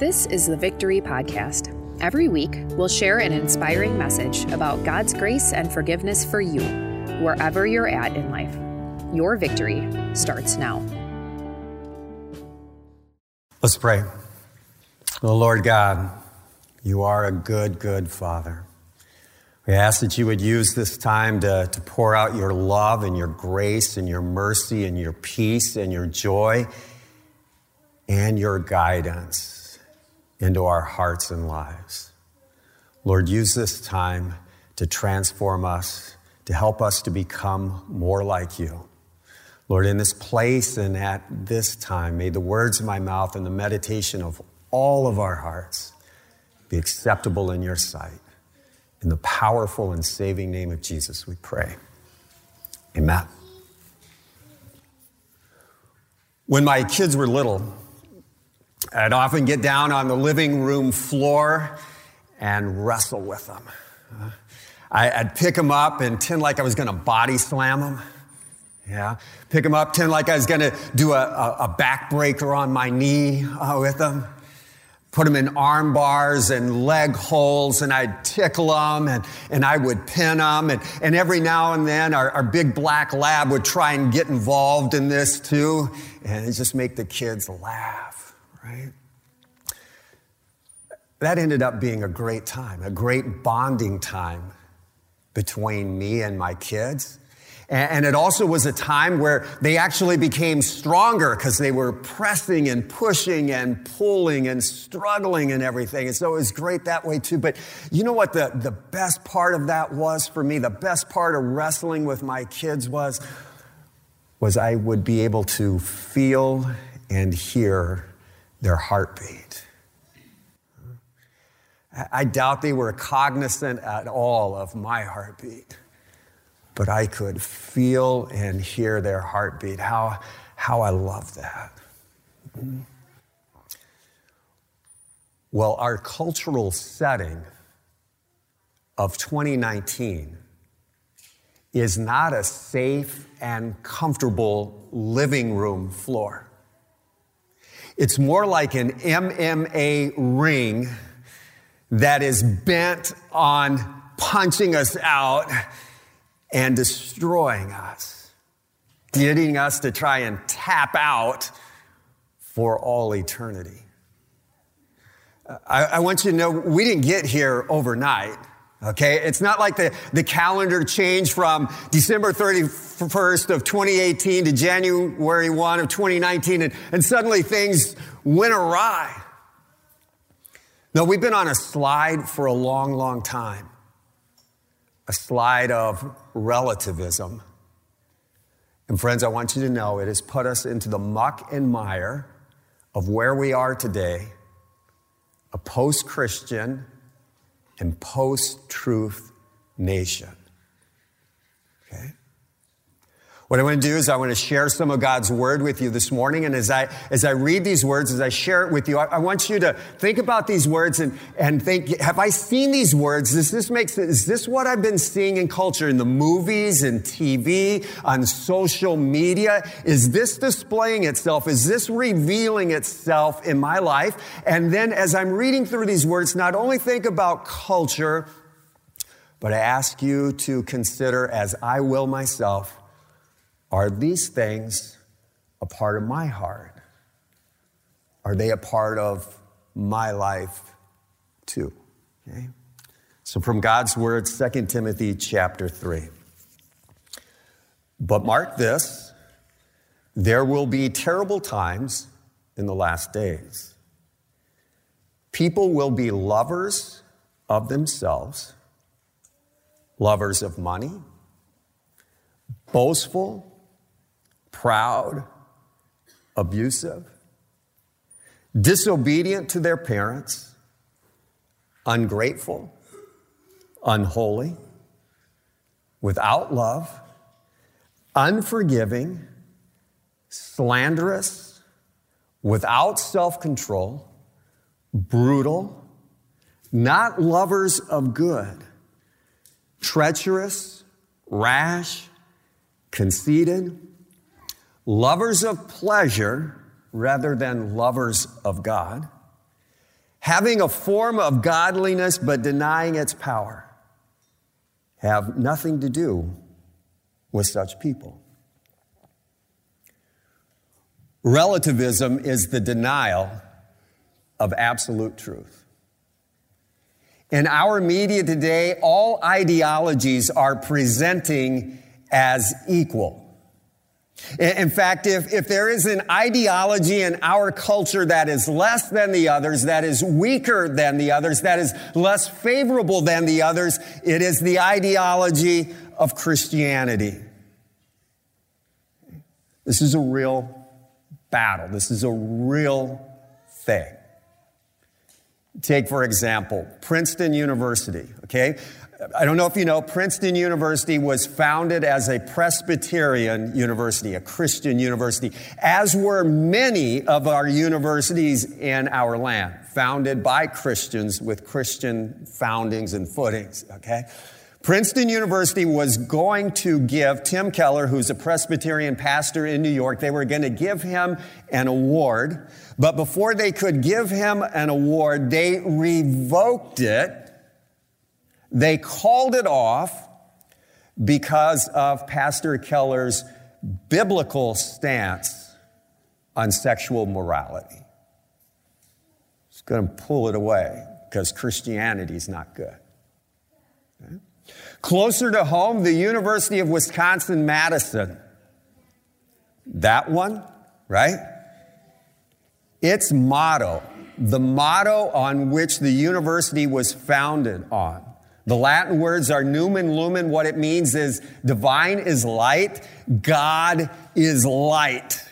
This is the Victory Podcast. Every week, we'll share an inspiring message about God's grace and forgiveness for you, wherever you're at in life. Your victory starts now. Let's pray. Oh, Lord God, you are a good, good Father. We ask that you would use this time to, to pour out your love and your grace and your mercy and your peace and your joy and your guidance into our hearts and lives. Lord, use this time to transform us, to help us to become more like you. Lord, in this place and at this time, may the words of my mouth and the meditation of all of our hearts be acceptable in your sight. In the powerful and saving name of Jesus, we pray. Amen. When my kids were little, I'd often get down on the living room floor and wrestle with them. I'd pick them up and tend like I was going to body slam them. Yeah. Pick them up, tend like I was going to do a, a, a backbreaker on my knee uh, with them put them in arm bars and leg holes and I'd tickle them and, and I would pin them. And, and every now and then our, our big black lab would try and get involved in this too. And just make the kids laugh, right? That ended up being a great time, a great bonding time between me and my kids. And it also was a time where they actually became stronger because they were pressing and pushing and pulling and struggling and everything. And so it was great that way too. But you know what the, the best part of that was for me? The best part of wrestling with my kids was, was I would be able to feel and hear their heartbeat. I doubt they were cognizant at all of my heartbeat but I could feel and hear their heartbeat. How, how I love that. Well, our cultural setting of 2019 is not a safe and comfortable living room floor. It's more like an MMA ring that is bent on punching us out and destroying us, getting us to try and tap out for all eternity. I, I, want you to know we didn't get here overnight. Okay, it's not like the, the calendar changed from December 31st of 2018 to January 1 of 2019 and, and suddenly things went awry. No, we've been on a slide for a long, long time a slide of relativism. And friends, I want you to know it has put us into the muck and mire of where we are today, a post Christian and post truth nation. Okay? What I want to do is I want to share some of God's word with you this morning. And as I, as I read these words, as I share it with you, I, I want you to think about these words and, and think, have I seen these words? Does this make sense? Is this what I've been seeing in culture, in the movies and TV, on social media? Is this displaying itself? Is this revealing itself in my life? And then as I'm reading through these words, not only think about culture, but I ask you to consider, as I will myself, are these things a part of my heart? Are they a part of my life too? Okay? So from God's word, 2 Timothy chapter 3. But mark this, there will be terrible times in the last days. People will be lovers of themselves, lovers of money, boastful, proud, abusive, disobedient to their parents, ungrateful, unholy, without love, unforgiving, slanderous, without self control, brutal, not lovers of good, treacherous, rash, conceited lovers of pleasure rather than lovers of God, having a form of godliness but denying its power, have nothing to do with such people. Relativism is the denial of absolute truth. In our media today, all ideologies are presenting as equal. In fact, if, if there is an ideology in our culture that is less than the others, that is weaker than the others, that is less favorable than the others, it is the ideology of Christianity. This is a real battle. This is a real thing. Take, for example, Princeton University, okay? I don't know if you know, Princeton University was founded as a Presbyterian university, a Christian university, as were many of our universities in our land, founded by Christians with Christian foundings and footings, okay? Princeton University was going to give Tim Keller, who's a Presbyterian pastor in New York, they were going to give him an award. But before they could give him an award, they revoked it. They called it off because of Pastor Keller's biblical stance on sexual morality. It's going to pull it away because Christianity is not good. Closer to home, the University of Wisconsin Madison. That one, right? Its motto, the motto on which the university was founded on. The Latin words are numen lumen. What it means is divine is light, God is light.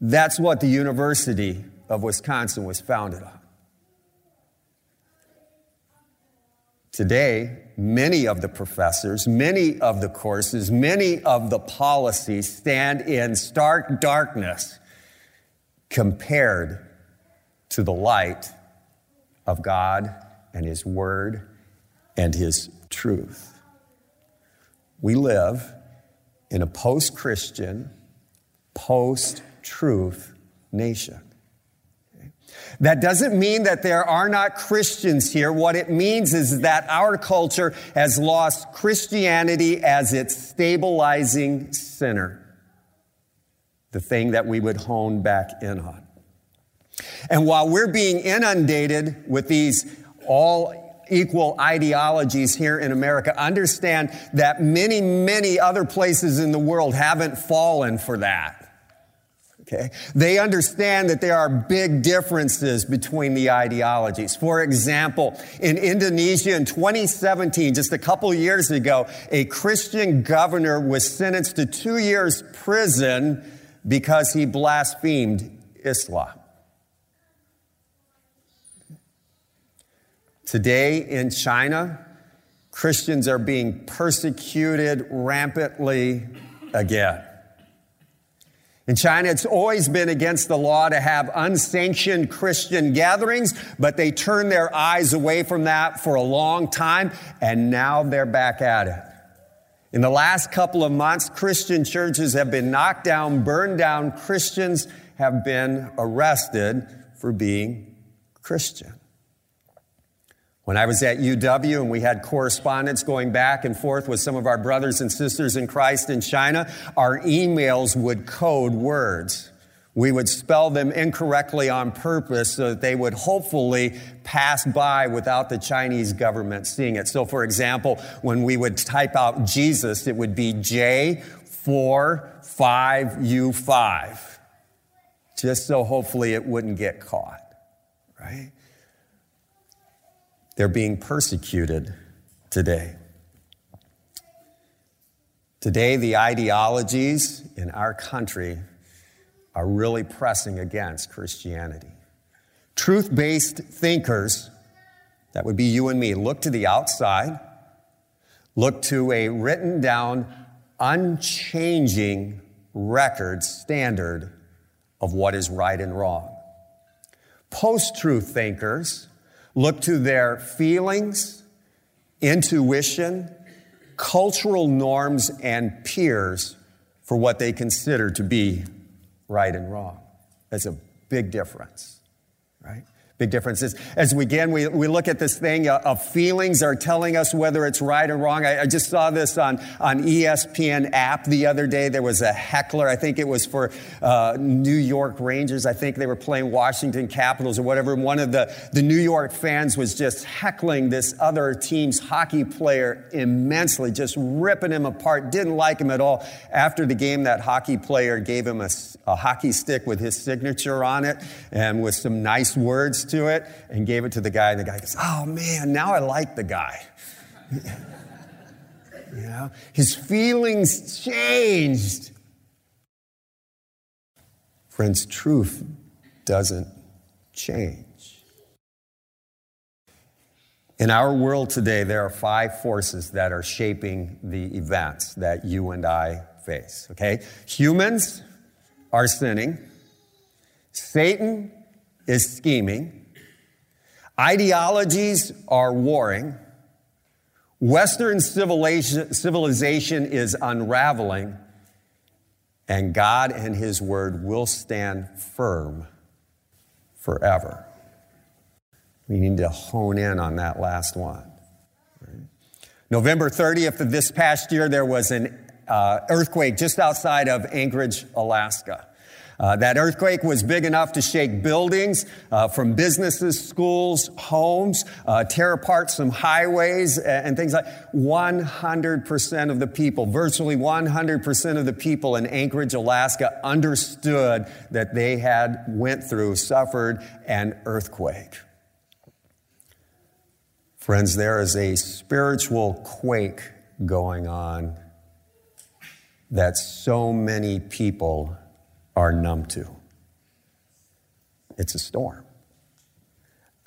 That's what the University of Wisconsin was founded on. Today, many of the professors, many of the courses, many of the policies stand in stark darkness compared to the light of God and His Word and His truth. We live in a post Christian, post truth nation. That doesn't mean that there are not Christians here. What it means is that our culture has lost Christianity as its stabilizing center, the thing that we would hone back in on. And while we're being inundated with these all equal ideologies here in America, understand that many, many other places in the world haven't fallen for that. Okay? They understand that there are big differences between the ideologies. For example, in Indonesia in 2017, just a couple years ago, a Christian governor was sentenced to two years prison because he blasphemed Islam. Today in China, Christians are being persecuted rampantly again. In China, it's always been against the law to have unsanctioned Christian gatherings, but they turned their eyes away from that for a long time, and now they're back at it. In the last couple of months, Christian churches have been knocked down, burned down. Christians have been arrested for being Christian. When I was at UW and we had correspondence going back and forth with some of our brothers and sisters in Christ in China, our emails would code words. We would spell them incorrectly on purpose so that they would hopefully pass by without the Chinese government seeing it. So, for example, when we would type out Jesus, it would be J45U5, just so hopefully it wouldn't get caught, right? They're being persecuted today. Today, the ideologies in our country are really pressing against Christianity. Truth based thinkers, that would be you and me, look to the outside, look to a written down, unchanging record standard of what is right and wrong. Post truth thinkers look to their feelings, intuition, cultural norms, and peers for what they consider to be right and wrong. That's a big difference, right? Big differences. As we again, we, we look at this thing uh, of feelings are telling us whether it's right or wrong. I, I, just saw this on, on ESPN app the other day. There was a heckler. I think it was for uh, New York Rangers. I think they were playing Washington Capitals or whatever. One of the, the New York fans was just heckling this other team's hockey player immensely, just ripping him apart. Didn't like him at all. After the game, that hockey player gave him a, a hockey stick with his signature on it and with some nice words to it and gave it to the guy, and the guy goes, Oh man, now I like the guy. you know, his feelings changed. Friends, truth doesn't change. In our world today, there are five forces that are shaping the events that you and I face, okay? Humans are sinning, Satan is scheming, Ideologies are warring. Western civilization is unraveling. And God and His Word will stand firm forever. We need to hone in on that last one. November 30th of this past year, there was an uh, earthquake just outside of Anchorage, Alaska. Uh, that earthquake was big enough to shake buildings uh, from businesses, schools, homes, uh, tear apart some highways and, things like 100% of the people, virtually 100% of the people in Anchorage, Alaska understood that they had went through, suffered an earthquake. Friends, there is a spiritual quake going on that so many people are numb to. It's a storm.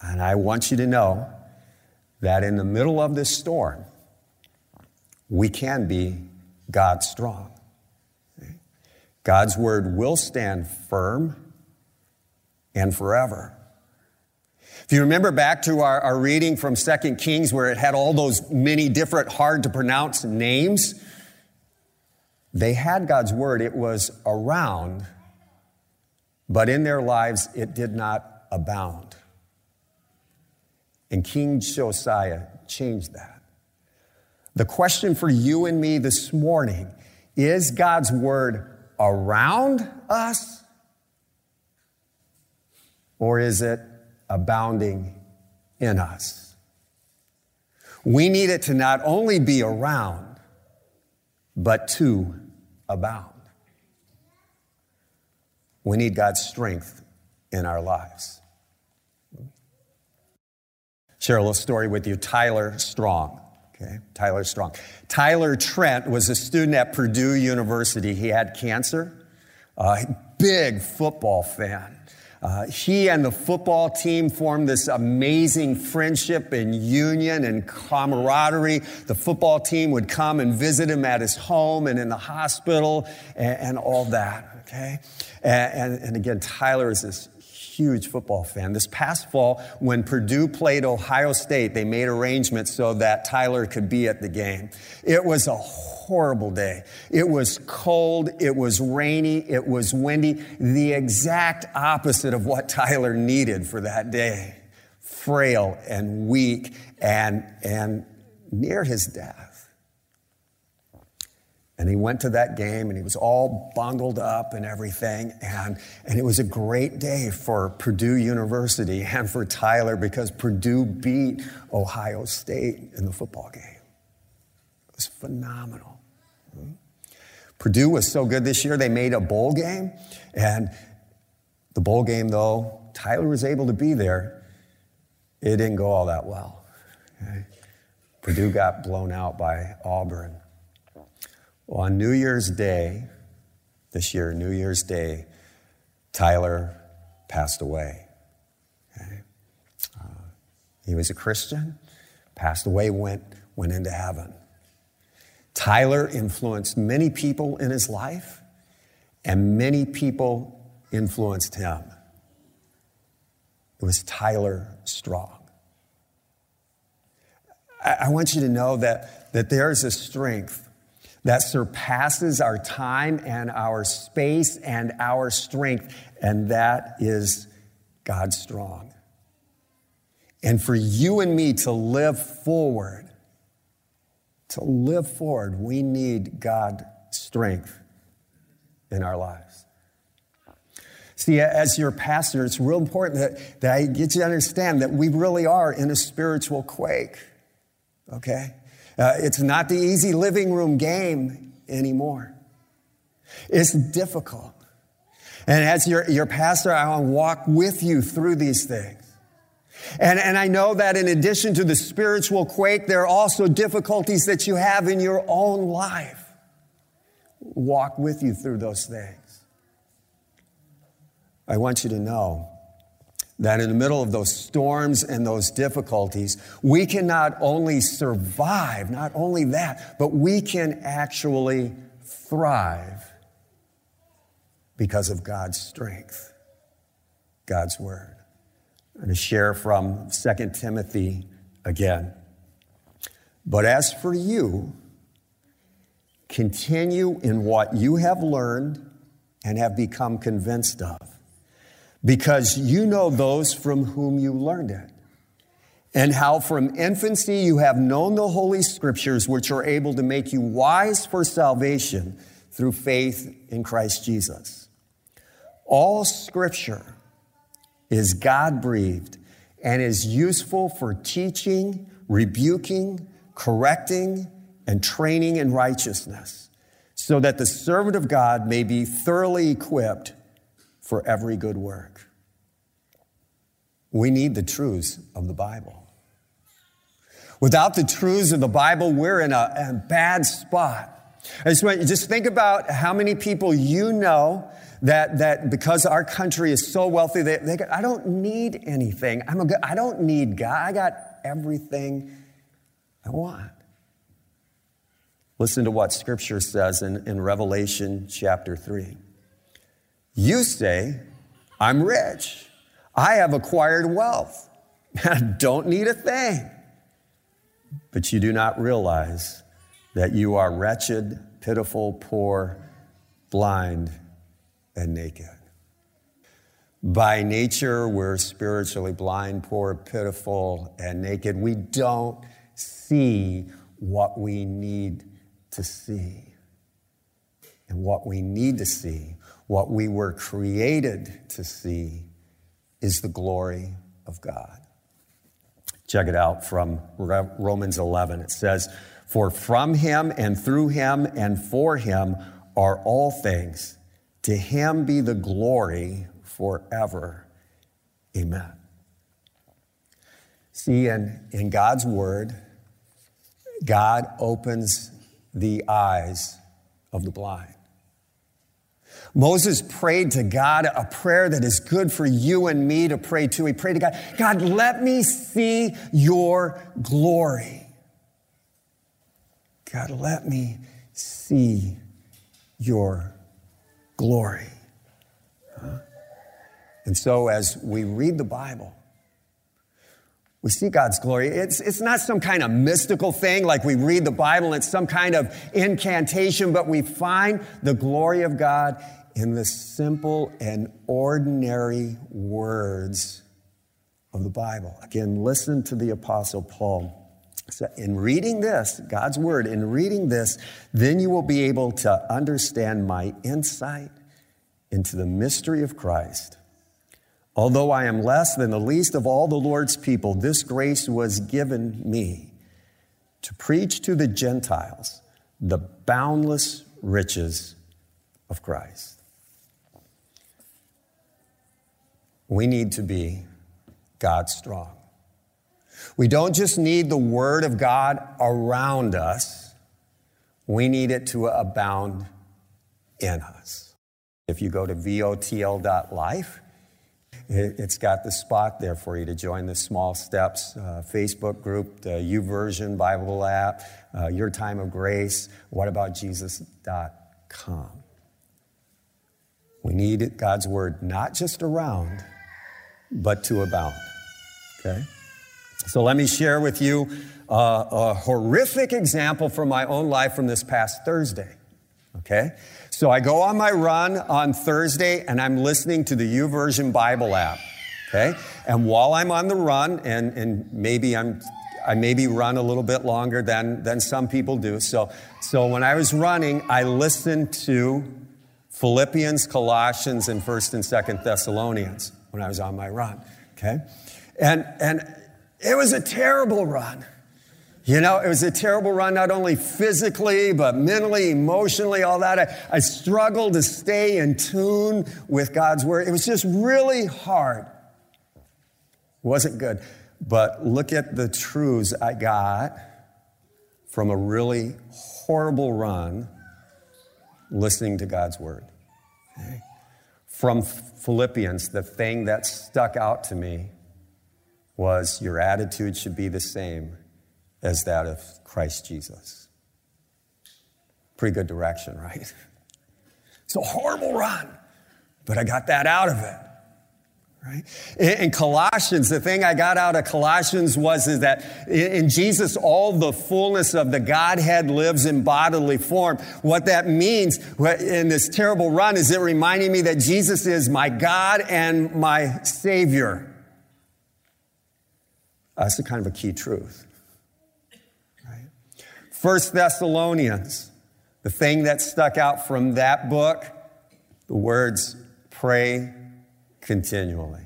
And I want you to know that in the middle of this storm, we can be God strong. God's word will stand firm and forever. If you remember back to our, our reading from Second Kings where it had all those many different hard to pronounce names, they had God's word. It was around but in their lives it did not abound. And King Josiah changed that. The question for you and me this morning is God's word around us or is it abounding in us? We need it to not only be around, but to abound. We need God's strength in our lives. Share a little story with you. Tyler Strong. Okay, Tyler Strong. Tyler Trent was a student at Purdue University. He had cancer. Uh, big football fan. Uh, he and the football team formed this amazing friendship and union and camaraderie. The football team would come and visit him at his home and in the hospital and, and all that okay? And, and, and again, Tyler is this huge football fan. This past fall, when Purdue played Ohio State, they made arrangements so that Tyler could be at the game. It was a horrible day. It was cold, it was rainy, it was windy, the exact opposite of what Tyler needed for that day. Frail and weak and, and near his death. And he went to that game and he was all bundled up and everything. And, and it was a great day for Purdue University and for Tyler because Purdue beat Ohio State in the football game. It was phenomenal. Hmm? Purdue was so good this year, they made a bowl game. And the bowl game, though, Tyler was able to be there. It didn't go all that well. Okay? Purdue got blown out by Auburn. Well, on New Year's Day, this year, New Year's Day, Tyler passed away. Okay? Uh, he was a Christian, passed away, went, went into heaven. Tyler influenced many people in his life, and many people influenced him. It was Tyler Strong. I, I want you to know that, that there's a strength that surpasses our time and our space and our strength, and that is God strong. And for you and me to live forward, to live forward, we need God's strength in our lives. See, as your pastor, it's real important that, that I get you to understand that we really are in a spiritual quake, okay? Uh, it's not the easy living room game anymore. It's difficult. And as your, your pastor, I want to walk with you through these things. And, and I know that in addition to the spiritual quake, there are also difficulties that you have in your own life. Walk with you through those things. I want you to know that in the middle of those storms and those difficulties, we can not only survive, not only that, but we can actually thrive because of God's strength, God's word. I'm going to share from 2 Timothy again. But as for you, continue in what you have learned and have become convinced of, because you know those from whom you learned it, and how from infancy you have known the Holy Scriptures, which are able to make you wise for salvation through faith in Christ Jesus. All scripture is God breathed and is useful for teaching, rebuking, correcting, and training in righteousness, so that the servant of God may be thoroughly equipped for every good work. We need the truths of the Bible. Without the truths of the Bible, we're in a, a bad spot. I just want just think about how many people you know that, that because our country is so wealthy, they, they I don't need anything. I'm a I don't need God. I got everything I want. Listen to what Scripture says in, in Revelation chapter 3. You say, I'm rich. I have acquired wealth. I don't need a thing. But you do not realize that you are wretched, pitiful, poor, blind, and naked. By nature, we're spiritually blind, poor, pitiful, and naked. We don't see what we need to see. And what we need to see, what we were created to see, is the glory of God. Check it out from Romans 11. It says, For from him and through him and for him are all things. To him be the glory forever. Amen. See, in, in God's word, God opens the eyes of the blind. Moses prayed to God a prayer that is good for you and me to pray to. He prayed to God, God, let me see your glory. God, let me see your glory. Huh? And so, as we read the Bible, we see God's glory. It's, it's not some kind of mystical thing like we read the Bible, it's some kind of incantation, but we find the glory of God in the simple and ordinary words of the Bible. Again, listen to the Apostle Paul. So in reading this, God's word, in reading this, then you will be able to understand my insight into the mystery of Christ. Although I am less than the least of all the Lord's people, this grace was given me to preach to the Gentiles the boundless riches of Christ. We need to be God strong. We don't just need the Word of God around us, we need it to abound in us. If you go to votl.life, it's got the spot there for you to join the Small Steps uh, Facebook group, the YouVersion Bible app, uh, Your Time of Grace, whataboutjesus.com. We need God's Word not just around, but to abound. Okay? So let me share with you uh, a horrific example from my own life from this past Thursday. Okay? So I go on my run on Thursday and I'm listening to the YouVersion Bible app. Okay? And while I'm on the run, and, and maybe I'm I maybe run a little bit longer than, than some people do. So, so when I was running, I listened to Philippians, Colossians, and 1st and 2nd Thessalonians when I was on my run. Okay? And, and it was a terrible run. You know, it was a terrible run, not only physically, but mentally, emotionally, all that. I, I struggled to stay in tune with God's word. It was just really hard. Wasn't good. But look at the truths I got from a really horrible run listening to God's word. Okay? From Philippians, the thing that stuck out to me was your attitude should be the same as that of Christ Jesus. Pretty good direction, right? It's a horrible run, but I got that out of it. Right? In, Colossians, the thing I got out of Colossians was is that in Jesus, all the fullness of the Godhead lives in bodily form. What that means in this terrible run is it reminding me that Jesus is my God and my Savior. That's the kind of a key truth. First Thessalonians, the thing that stuck out from that book, the words pray continually.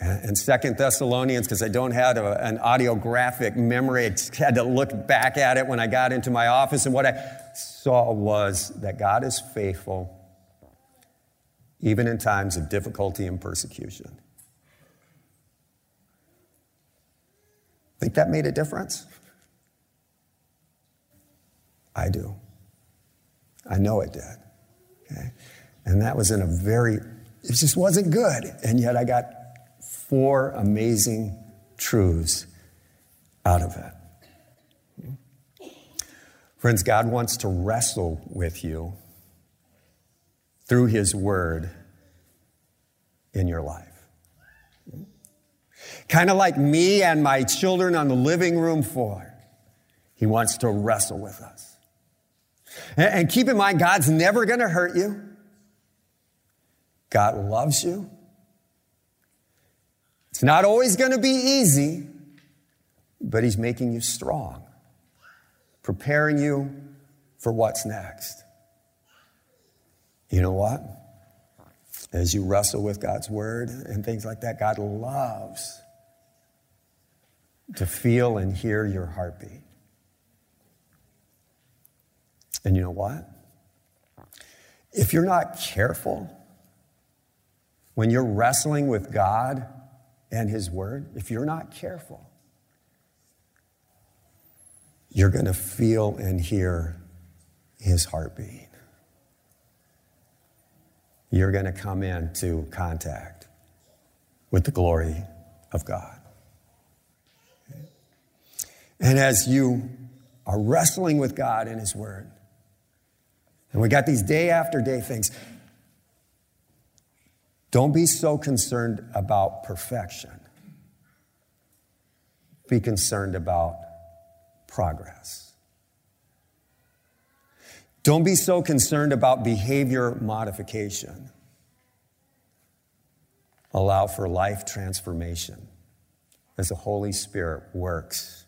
And Second Thessalonians, because I don't have a, an audiographic memory, I had to look back at it when I got into my office, and what I saw was that God is faithful even in times of difficulty and persecution. Think that made a difference? I do. I know it did. Okay? And that was in a very, it just wasn't good. And yet I got four amazing truths out of it. Friends, God wants to wrestle with you through His Word in your life. Kind of like me and my children on the living room floor. He wants to wrestle with us. And keep in mind, God's never going to hurt you. God loves you. It's not always going to be easy, but He's making you strong, preparing you for what's next. You know what? As you wrestle with God's word and things like that, God loves to feel and hear your heartbeat. And you know what? If you're not careful, when you're wrestling with God and His Word, if you're not careful, you're going to feel and hear His heartbeat. You're going to come into contact with the glory of God. And as you are wrestling with God and His Word, and we got these day after day things, don't be so concerned about perfection. Be concerned about progress. Don't be so concerned about behavior modification. Allow for life transformation as the Holy Spirit works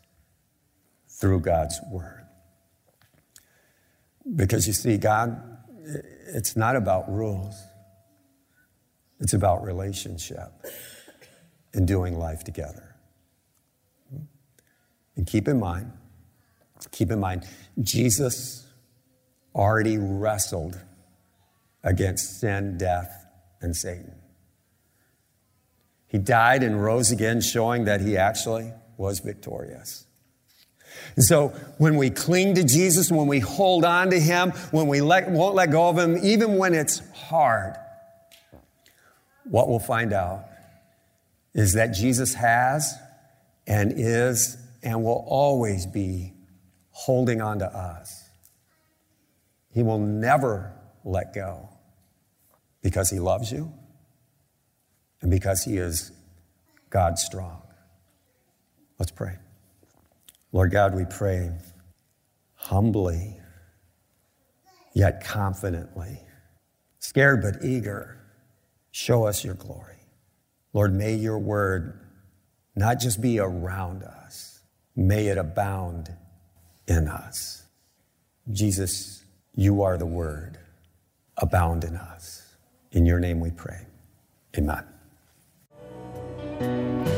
through God's Word. Because you see, God, it's not about rules. It's about relationship and doing life together. And keep in mind, keep in mind, Jesus already wrestled against sin, death, and Satan. He died and rose again, showing that he actually was victorious. And so when we cling to Jesus, when we hold on to him, when we let, won't let go of him, even when it's hard, what we'll find out is that Jesus has and is and will always be holding on to us. He will never let go because he loves you and because he is God strong. Let's pray. Lord God, we pray humbly, yet confidently, scared but eager Show us your glory. Lord, may your word not just be around us, may it abound in us. Jesus, you are the word, abound in us. In your name we pray. Amen.